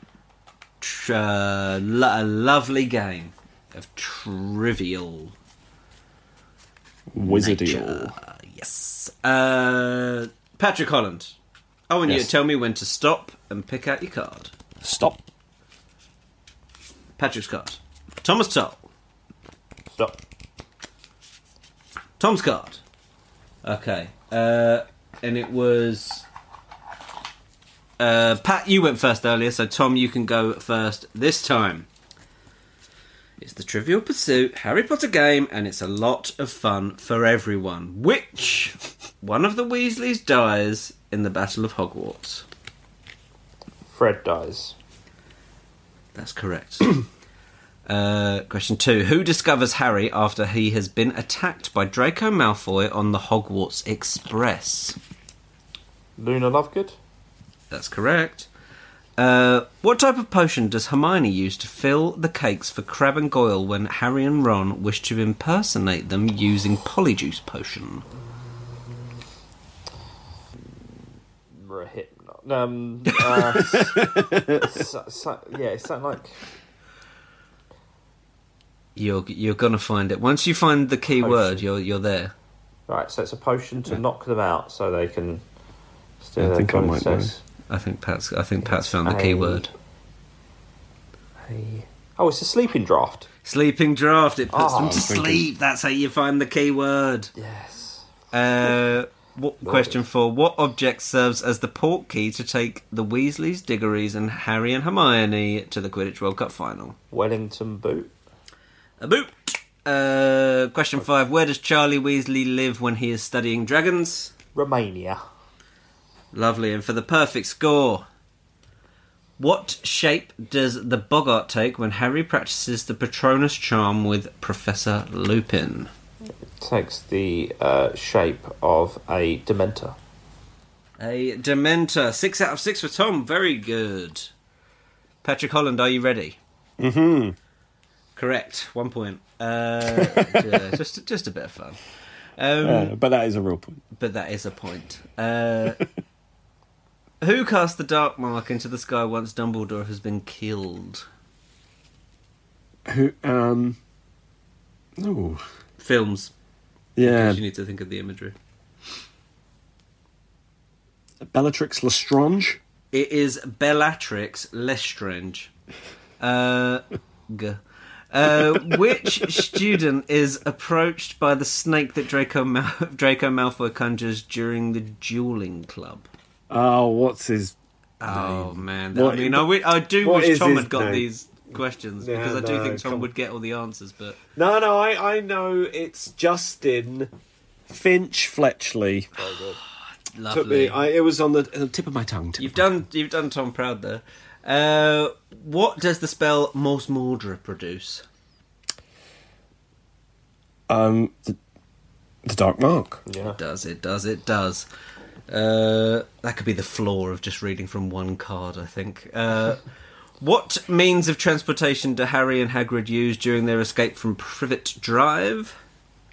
tr- uh, lo- a lovely game of trivial Wizardy. nature. Yes. Uh, Patrick Holland. I want you Yes. to tell me when to stop and pick out your card. Stop. Patrick's card. Thomas Toll. Stop. Tom's card. Okay. Uh, and it was. Uh, Pat, you went first earlier, so Tom, you can go first this time. The Trivial Pursuit Harry Potter game, and it's a lot of fun for everyone. Which one of the Weasleys dies in the Battle of Hogwarts? Fred dies. That's correct. uh, question two. Who discovers Harry after he has been attacked by Draco Malfoy on the Hogwarts Express? Luna Lovegood. That's correct. Uh, what type of potion does Hermione use to fill the cakes for Crabbe and Goyle when Harry and Ron wish to impersonate them using Polyjuice potion? never a hit. Um, uh, so, so, yeah, it's something like You're you're gonna find it once you find the key Potion. word. You're you're there. right. So it's a potion to knock them out, so they can. Still I their think I body might says. I think Pat's I think Pat's found the a- key word. A- Oh, it's a sleeping draught. Sleeping draught. It puts Oh, them to sleep. That's how you find the key word. Yes. Uh, what, question four: What object serves as the Portkey to take the Weasleys, Diggorys, and Harry and Hermione to the Quidditch World Cup final? Wellington boot. A boot. Uh, question five: Where does Charlie Weasley live when he is studying dragons? Romania. Lovely. And for the perfect score, what shape does the Boggart take when Harry practices the Patronus charm with Professor Lupin? It takes the uh, shape of a Dementor. A Dementor. Six out of six for Tom. Very good. Patrick Holland, are you ready? Mm-hmm. Correct. One point. Uh, yeah, just just a bit of fun. Um, Uh, but that is a real point. but that is a point. Who cast the dark mark into the sky once Dumbledore has been killed? Who? Um. Oh, Films. yeah. You need to think of the imagery. Bellatrix Lestrange. It is Bellatrix Lestrange. Uh, g- uh, which student is approached by the snake that Draco Mal- Draco Malfoy conjures during the dueling club? Oh, what's his? Oh man, What- I mean, I, I do wish Tom had got name? these questions Yeah, because I do no, think Tom come- would get all the answers. But No, no, I, I know it's Justin Finch Fletchley. Took lovely, me, I, it was on the, the tip of my tongue. tip you've of my done you've done Tom proud there. Uh, what does the spell Morsmordre produce? Um, the, the Dark Mark. Yeah. It does, it does, it does. Uh, that could be the flaw of just reading from one card, I think. Uh, what means of transportation do Harry and Hagrid use during their escape from Privet Drive?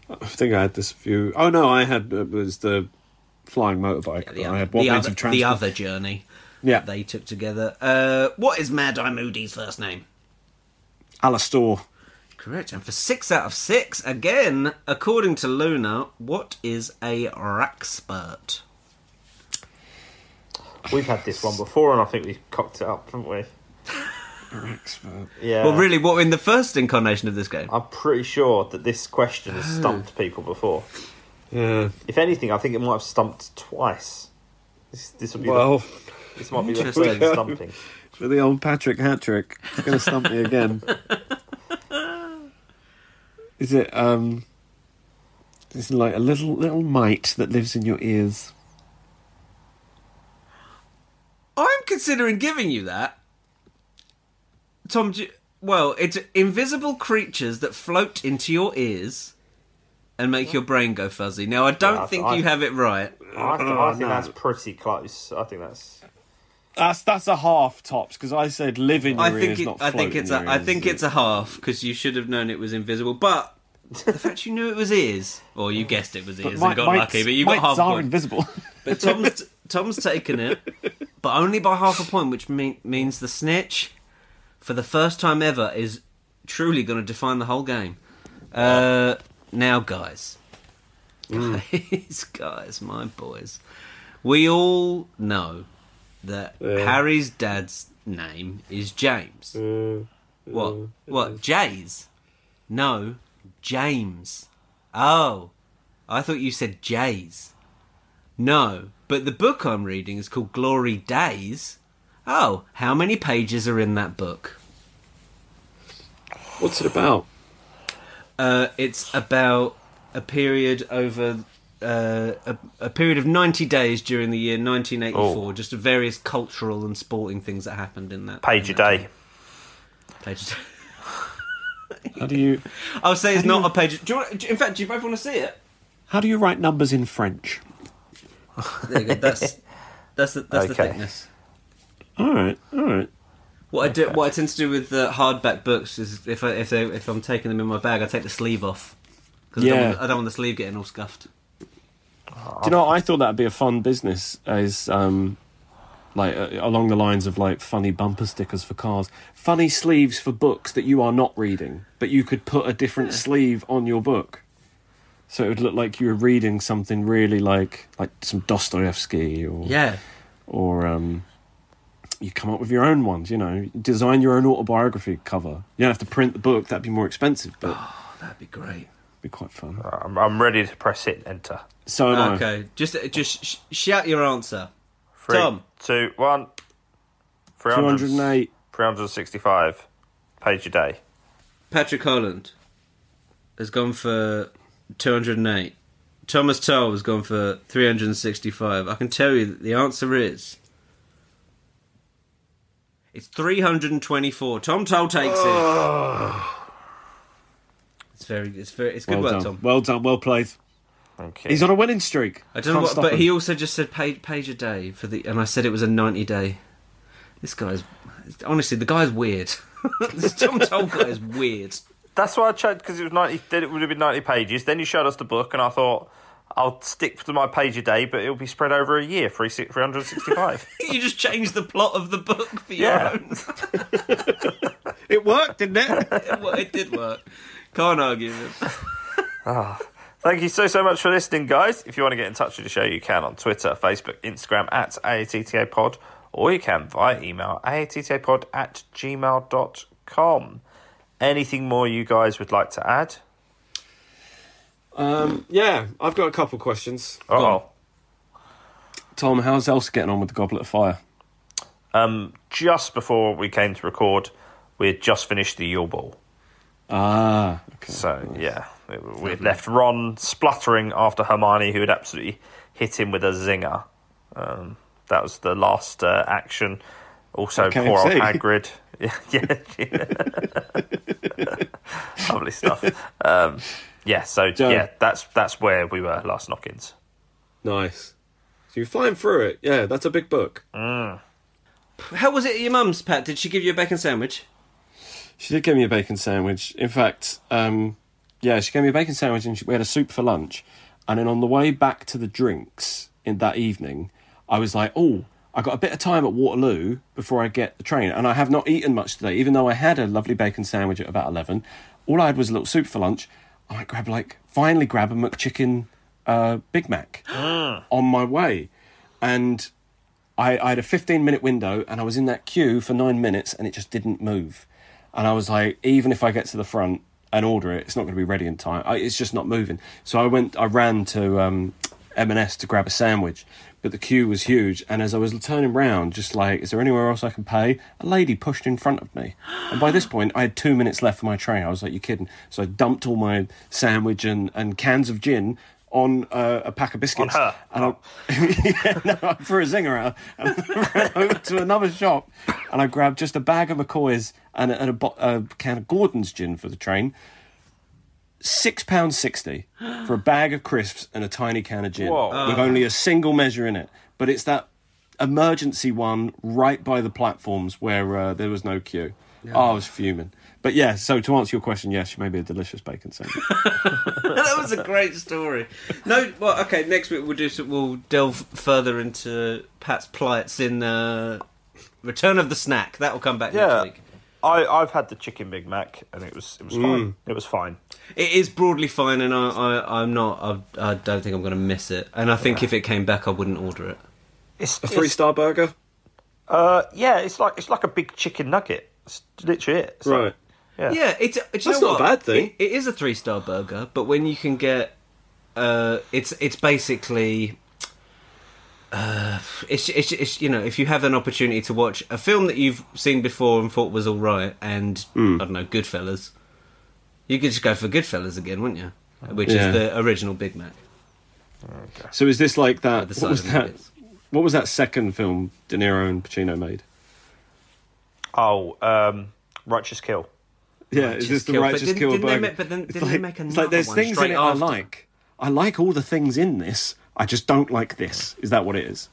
I think I had this few. Oh no, I had it was the flying motorbike. The, I other, had what the, means other, of transport. the other journey yeah, they took together. Uh, what is Mad Eye Moody's first name? Alastor. Correct. And for six out of six, again, according to Luna, what is a Wrackspurt? We've had this one before, and I think we cocked it up, haven't we? Expert. Yeah. Well, really, what in the first incarnation of this game? I'm pretty sure that this question has stumped people before. Yeah. If anything, I think it might have stumped twice. This, this will be Well, the, this might be the Interesting. third stumping. for the old Patrick hat trick, it's going to stump me again. Is it um? Is it like a little little mite that lives in your ears? I'm considering giving you that. Tom, do you- well, it's invisible creatures that float into your ears and make your brain go fuzzy. Now, I don't Yeah, I- think I- you have it right. I, th- I think no. that's pretty close. I think that's. That's that's a half tops because I said live in your I ears, think it, not I think float in it's your a I ears. think it's a half because you should have known it was invisible. But the fact you knew it was ears, or you guessed it was ears But and got mites- lucky, but you got half are point. invisible. But Tom's Tom's taken it, but only by half a point, which mean, means the snitch, for the first time ever, is truly going to define the whole game. Uh, now, guys, guys, guys, my boys, we all know that Harry's dad's name is James. what? What? Jays? No, James. Oh, I thought you said Jays. No, but the book I'm reading is called Glory Days. Oh, how many pages are in that book? What's it about? Uh, it's about a period over uh, a, a period of 90 days during the year 1984, Oh. just various cultural and sporting things that happened in that Page a in that day. time. Page a day. How do you I'll say it's not you- a page. Do you want, in fact, do you both want to see it? how do you write numbers in French? There you go. That's that's the, that's the thickness. All right, all right. What I do, what I tend to do with uh, hardback books is if I, if they, if I'm taking them in my bag, I take the sleeve off because I, don't Yeah. want- I don't want the sleeve getting all scuffed. Do you know? I thought that'd be a fun business. as um, like uh, along the lines of like funny bumper stickers for cars, funny sleeves for books that you are not reading, but you could put a different sleeve on your book, so it would look like you were reading something really like like some Dostoevsky or Yeah. or um, you come up with your own ones. You know, design your own autobiography cover. You don't have to print the book; that'd be more expensive, but Oh, that'd be great. be quite fun. I'm, I'm ready to press it enter. So am I. Okay, just just sh- shout your answer. Three, Tom. two, one. 300 208. 365 page a day. Patrick Holland has gone for 208. Thomas Tull has gone for 365. I can tell you that the answer is. It's 324. Tom Tull takes it. It's very, it's very, it's good Well work, done. Tom. Well done. Well played. Okay. He's on a winning streak. I don't know Can't what, but him. he also just said page, page a day for the, and I said it was a 90 day. This guy's, honestly, the guy's weird. this Tom Tull guy is weird. That's why I checked because it was 90. Then it would have been 90 pages. Then you showed us the book, and I thought I'll stick to my page a day, but it'll be spread over a year, 365. You just changed the plot of the book for your Yeah. own. It worked, didn't it? it, it did work. Can't argue with it. Ah. Thank you so, so much for listening, guys. If you want to get in touch with the show, you can on Twitter, Facebook, Instagram at AATTA Pod, or you can via email AATTAPod at gmail.com. Anything more you guys would like to add? um, yeah, I've got a couple questions. Oh, Tom, how's Elsa getting on with the Goblet of Fire? um, just before we came to record, we had just finished the Yule Ball. Ah, okay. So, yeah, we had left Ron spluttering after Hermione, who had absolutely hit him with a zinger. Um, that was the last uh, action. Also, Okay, poor old see. Hagrid. Yeah, yeah. Lovely stuff. Um, yeah, so So- yeah, that's that's where we were last knock-ins. Nice. So you're flying through it. Yeah, that's a big book. How was it at your mum's, Pat? Did she give you a bacon sandwich? She did give me a bacon sandwich. In fact, um, yeah, she gave me a bacon sandwich and she, we had a soup for lunch. And then on the way back to the drinks in that evening, I was like, oh, I got a bit of time at Waterloo before I get the train. And I have not eaten much today, even though I had a lovely bacon sandwich at about 11. All I had was a little soup for lunch. I might grab, like, finally grab a McChicken uh, Big Mac on my way. And I, I had a 15 minute window and I was in that queue for nine minutes and it just didn't move. And I was like, even if I get to the front and order it, it's not going to be ready in time. I, it's just not moving. So I went, I ran to um, M&S to grab a sandwich, but the queue was huge. And as I was turning round, just like, is there anywhere else I can pay? A lady pushed in front of me. And by this point, I had two minutes left for my train. I was like, you kidding? So I dumped all my sandwich and, and cans of gin on uh, a pack of biscuits. her? And I, yeah, no, I threw a zinger out and ran over to another shop and I grabbed just a bag of McCoy's and a, and a, bo- a can of Gordon's gin for the train. Six pounds sixty for a bag of crisps and a tiny can of gin Whoa. with only a single measure in it. But it's that emergency one right by the platforms where uh, there was no queue. Oh, I was fuming. But yeah, so to answer your question, yes, she made me a delicious bacon sandwich. that was a great story. No, well, okay. Next week we'll do. some- We'll delve further into Pat's plights in uh, Return of the Snack. That will come back Yeah. next week. I, I've had the chicken Big Mac and it was it was fine. It was fine. It is broadly fine, and I, I I'm not. I, I don't think I'm going to miss it. And I think if it came back, I wouldn't order it. It's A three it's- star burger? Uh, yeah, it's like it's like a big chicken nugget. It's literally it. It's like- Right. yeah. Yeah, it's. do you That's know not a what? bad thing. It, it is a three star burger, but when you can get, uh, it's it's basically. Uh, it's, it's it's you know if you have an opportunity to watch a film that you've seen before and thought was all right and Hmm. I don't know Goodfellas, you could just go for Goodfellas again, wouldn't you? Which Yeah. is the original Big Mac. So is this like that? The What was that? What was that second film De Niro and Pacino made? Oh, um, Righteous Kill. Yeah, Righteous is this the Kill. But Righteous didn't- Kill didn't they make- but then- It's didn't they like- make It's like there's one things in it after? I like. I like all the things in this. I just don't like this. Is that what it is?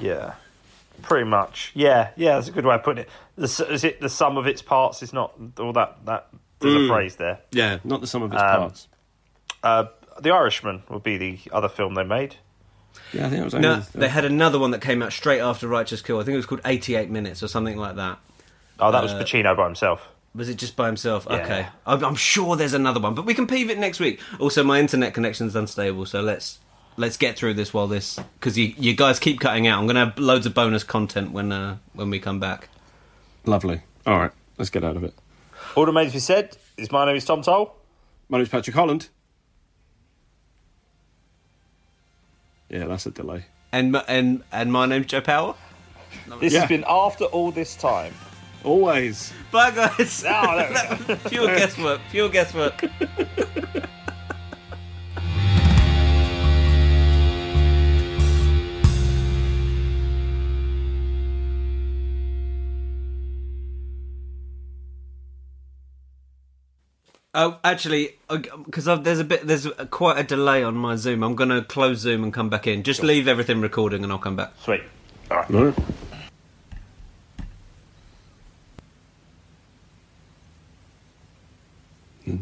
Yeah, pretty much. Yeah, yeah, that's a good way of putting it. The, is it the sum of its parts is not all that that. There's a phrase there. Yeah, not the sum of its Um, parts. Uh, the Irishman would be the other film they made. Yeah, I think it was. Only, No, they had another one that came out straight after Righteous Kill. I think it was called 88 Minutes or something like that. Oh, that was Uh, Pacino by himself. Was it just by himself? Yeah. Okay. I'm, I'm sure there's another one, but we can peeve it next week. Also, my internet connection's unstable, so let's let's get through this while this because you you guys keep cutting out. I'm gonna have loads of bonus content when uh, when we come back. lovely. All right, let's get out of it. All that remains to be said is my name is Tom Toll. My name is Patrick Holland. Yeah, that's a delay. And my- and and my name's Joe Power. This Yeah. has been after all this time. Always. Bye guys. Oh, there we go. pure guesswork. Pure guesswork. Oh, actually, because there's a bit, there's a, quite a delay on my Zoom. I'm going to close Zoom and come back in. Just leave everything recording, and I'll come back. Sweet. All right. No. Hmm.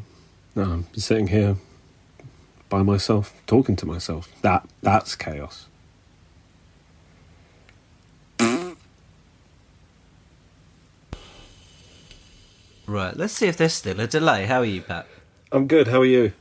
No, I'm sitting here by myself, talking to myself. That that's chaos. Right, let's see if there's still a delay. How are you, Pat? I'm good. How are you?